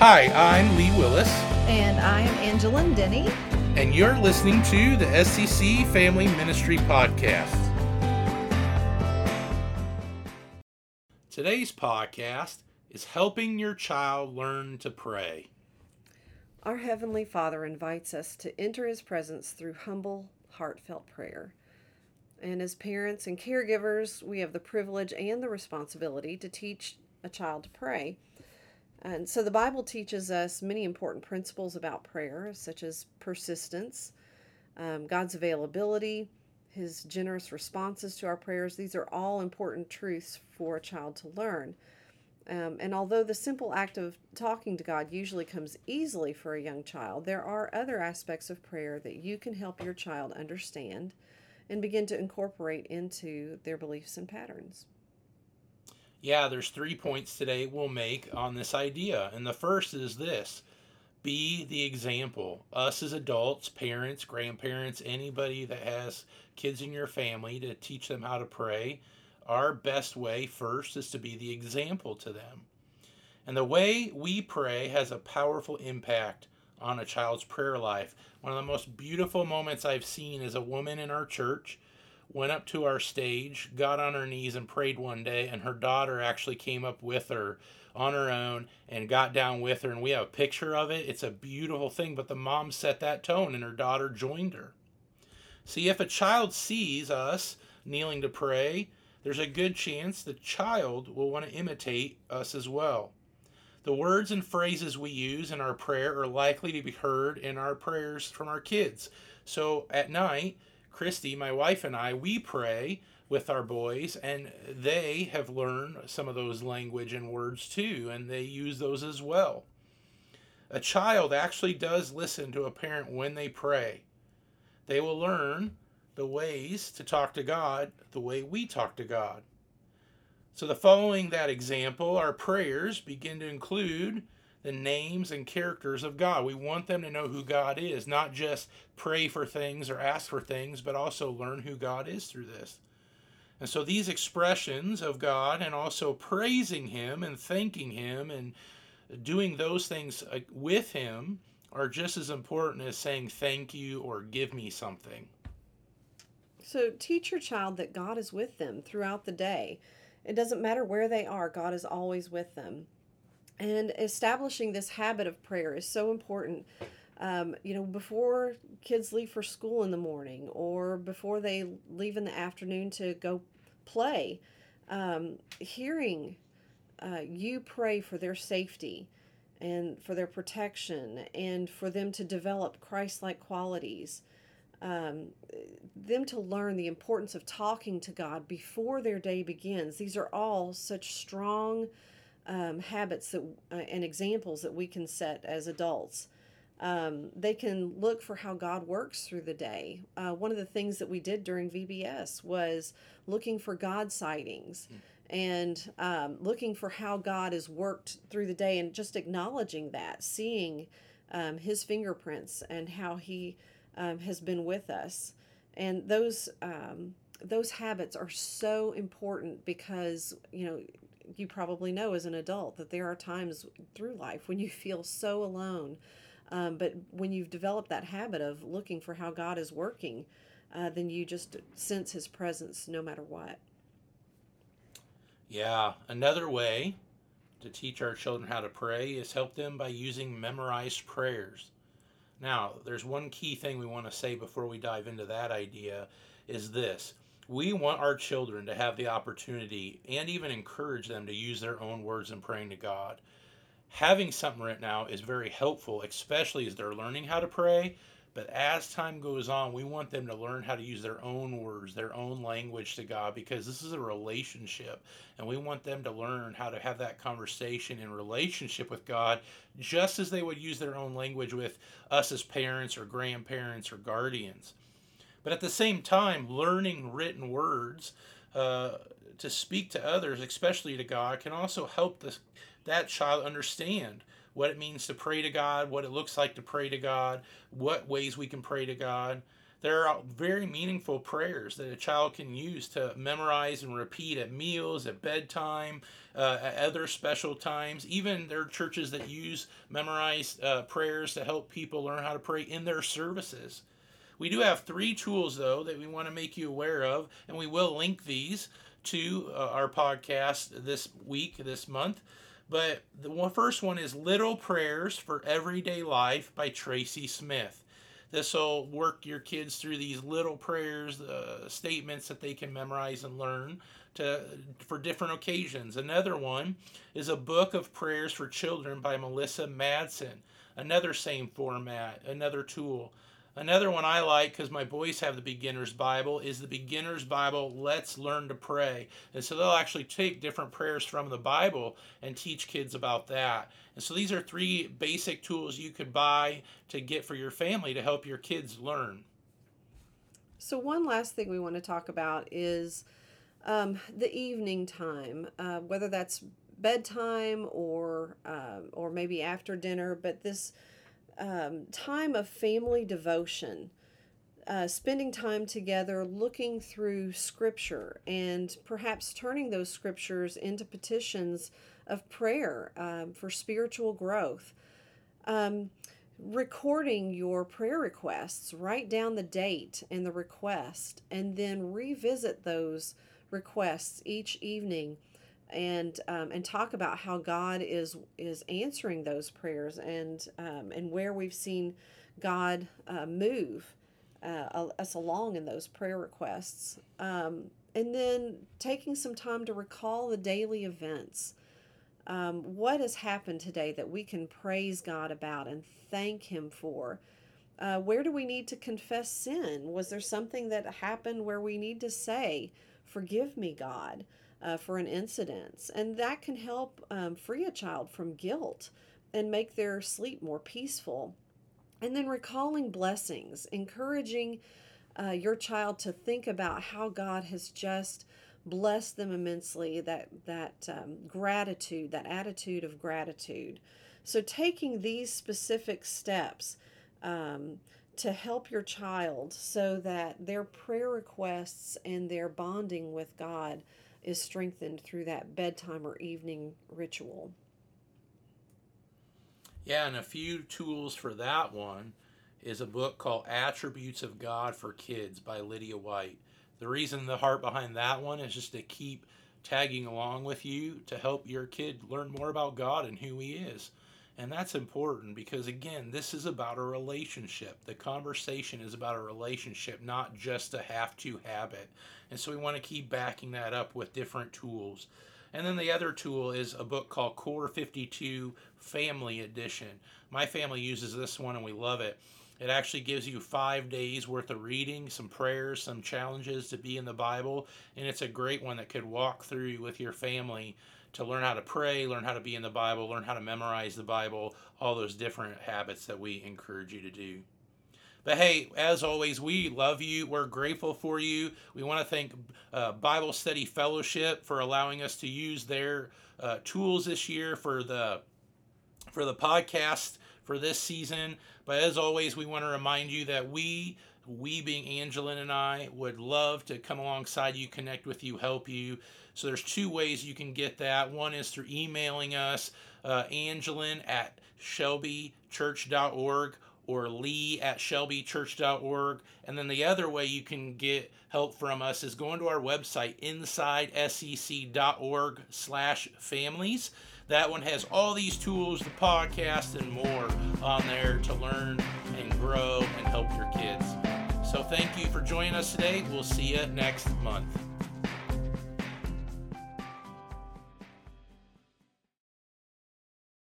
Hi, I'm Lee Willis, And I am Angeline Denny. and you're listening to the SCC Family Ministry Podcast. Today's podcast is helping your child learn to pray. Our Heavenly Father invites us to enter His presence through humble, heartfelt prayer. And as parents and caregivers, we have the privilege and the responsibility to teach a child to pray. And so the Bible teaches us many important principles about prayer, such as persistence, um, God's availability, His generous responses to our prayers. These are all important truths for a child to learn. Um, and although the simple act of talking to God usually comes easily for a young child, there are other aspects of prayer that you can help your child understand and begin to incorporate into their beliefs and patterns. Yeah, there's three points today we'll make on this idea. And the first is this be the example. Us as adults, parents, grandparents, anybody that has kids in your family to teach them how to pray, our best way first is to be the example to them. And the way we pray has a powerful impact on a child's prayer life. One of the most beautiful moments I've seen is a woman in our church went up to our stage, got on her knees, and prayed one day, and her daughter actually came up with her on her own and got down with her. And we have a picture of it. It's a beautiful thing, but the mom set that tone, and her daughter joined her. See, if a child sees us kneeling to pray, there's a good chance the child will want to imitate us as well. The words and phrases we use in our prayer are likely to be heard in our prayers from our kids. So at night, Christy, my wife, and I, we pray with our boys, and they have learned some of those language and words too, and they use those as well. A child actually does listen to a parent when they pray. They will learn the ways to talk to God the way we talk to God. So, the following that example, our prayers begin to include the names and characters of God. We want them to know who God is, not just pray for things or ask for things, but also learn who God is through this. And so these expressions of God and also praising Him and thanking Him and doing those things with Him are just as important as saying thank you or give me something. So teach your child that God is with them throughout the day. It doesn't matter where they are, God is always with them. And establishing this habit of prayer is so important. Um, you know, before kids leave for school in the morning or before they leave in the afternoon to go play, um, hearing uh, you pray for their safety and for their protection and for them to develop Christ like qualities. Um, them to learn the importance of talking to God before their day begins. These are all such strong um, habits that uh, and examples that we can set as adults. Um, they can look for how God works through the day. Uh, one of the things that we did during VBS was looking for God sightings and um, looking for how God has worked through the day and just acknowledging that, seeing um, His fingerprints and how He um, has been with us. And those um, those habits are so important because you know you probably know as an adult that there are times through life when you feel so alone. Um, but when you've developed that habit of looking for how God is working, uh, then you just sense His presence no matter what. Yeah, another way to teach our children how to pray is help them by using memorized prayers. Now, there's one key thing we want to say before we dive into that idea is this. We want our children to have the opportunity and even encourage them to use their own words in praying to God. Having something written out is very helpful, especially as they're learning how to pray. But as time goes on, we want them to learn how to use their own words, their own language to God, because this is a relationship. And we want them to learn how to have that conversation in relationship with God, just as they would use their own language with us as parents or grandparents or guardians. But at the same time, learning written words uh, to speak to others, especially to God, can also help this, that child understand what it means to pray to God, what it looks like to pray to God, what ways we can pray to God. There are very meaningful prayers that a child can use to memorize and repeat at meals, at bedtime, uh, at other special times. Even there are churches that use memorized uh, prayers to help people learn how to pray in their services. We do have three tools, though, that we want to make you aware of, and we will link these to uh, our podcast this week, this month. But the one, first one is Little Prayers for Everyday Life by Traci Smith. This will work your kids through these little prayers, uh, statements that they can memorize and learn to for different occasions. Another one is a book of prayers for children by Melissa Madsen. Another same format, another tool. Another one I like because my boys have the Beginner's Bible is the Beginner's Bible Let's Learn to Pray. And so they'll actually take different prayers from the Bible and teach kids about that. And so these are three basic tools you could buy to get for your family to help your kids learn. So, one last thing we want to talk about is um, the evening time, uh, whether that's bedtime or uh, or maybe after dinner, but this um, time of family devotion, uh, spending time together, looking through scripture, and perhaps turning those scriptures into petitions of prayer um, for spiritual growth. Um, recording your prayer requests, write down the date and the request, and then revisit those requests each evening and um, and talk about how God is is answering those prayers and um, and where we've seen God uh, move uh, us along in those prayer requests, um, and then taking some time to recall the daily events. Um, what has happened today that we can praise God about and thank Him for? Uh, where do we need to confess sin? Was there something that happened where we need to say, Forgive me, God? uh, for an incident. And that can help um, free a child from guilt and make their sleep more peaceful. And then recalling blessings, encouraging uh, your child to think about how God has just blessed them immensely, that, that um, gratitude, that attitude of gratitude. So, taking these specific steps um, to help your child so that their prayer requests and their bonding with God is strengthened through that bedtime or evening ritual. Yeah, and a few tools for that one is a book called Attributes of God for Kids by Lydia White. The reason the heart behind that one is just to keep tagging along with you to help your kid learn more about God and who He is. And that's important because, again, this is about a relationship. The conversation is about a relationship, not just a have to habit. And so we want to keep backing that up with different tools. And then the other tool is a book called Core 52 Family Edition. My family uses this one and we love it. It actually gives you five days worth of reading, some prayers, some challenges to be in the Bible, and it's a great one that could walk through with your family to learn how to pray, learn how to be in the Bible, learn how to memorize the Bible, all those different habits that we encourage you to do. But hey, as always, we love you. We're grateful for you. We want to thank uh, Bible Study Fellowship for allowing us to use their uh, tools this year for the for the podcast for this season. But as always, we want to remind you that we we being Angeline and I would love to come alongside you, connect with you, help you. So there's two ways you can get that. One is through emailing us, uh, Angeline at shelbychurch.org or lee at shelbychurch.org. And then the other way you can get help from us is going to our website, insidescc.org slash families. That one has all these tools, the podcast, and more on there to learn and grow and help your kids. So thank you for joining us today. We'll see you next month.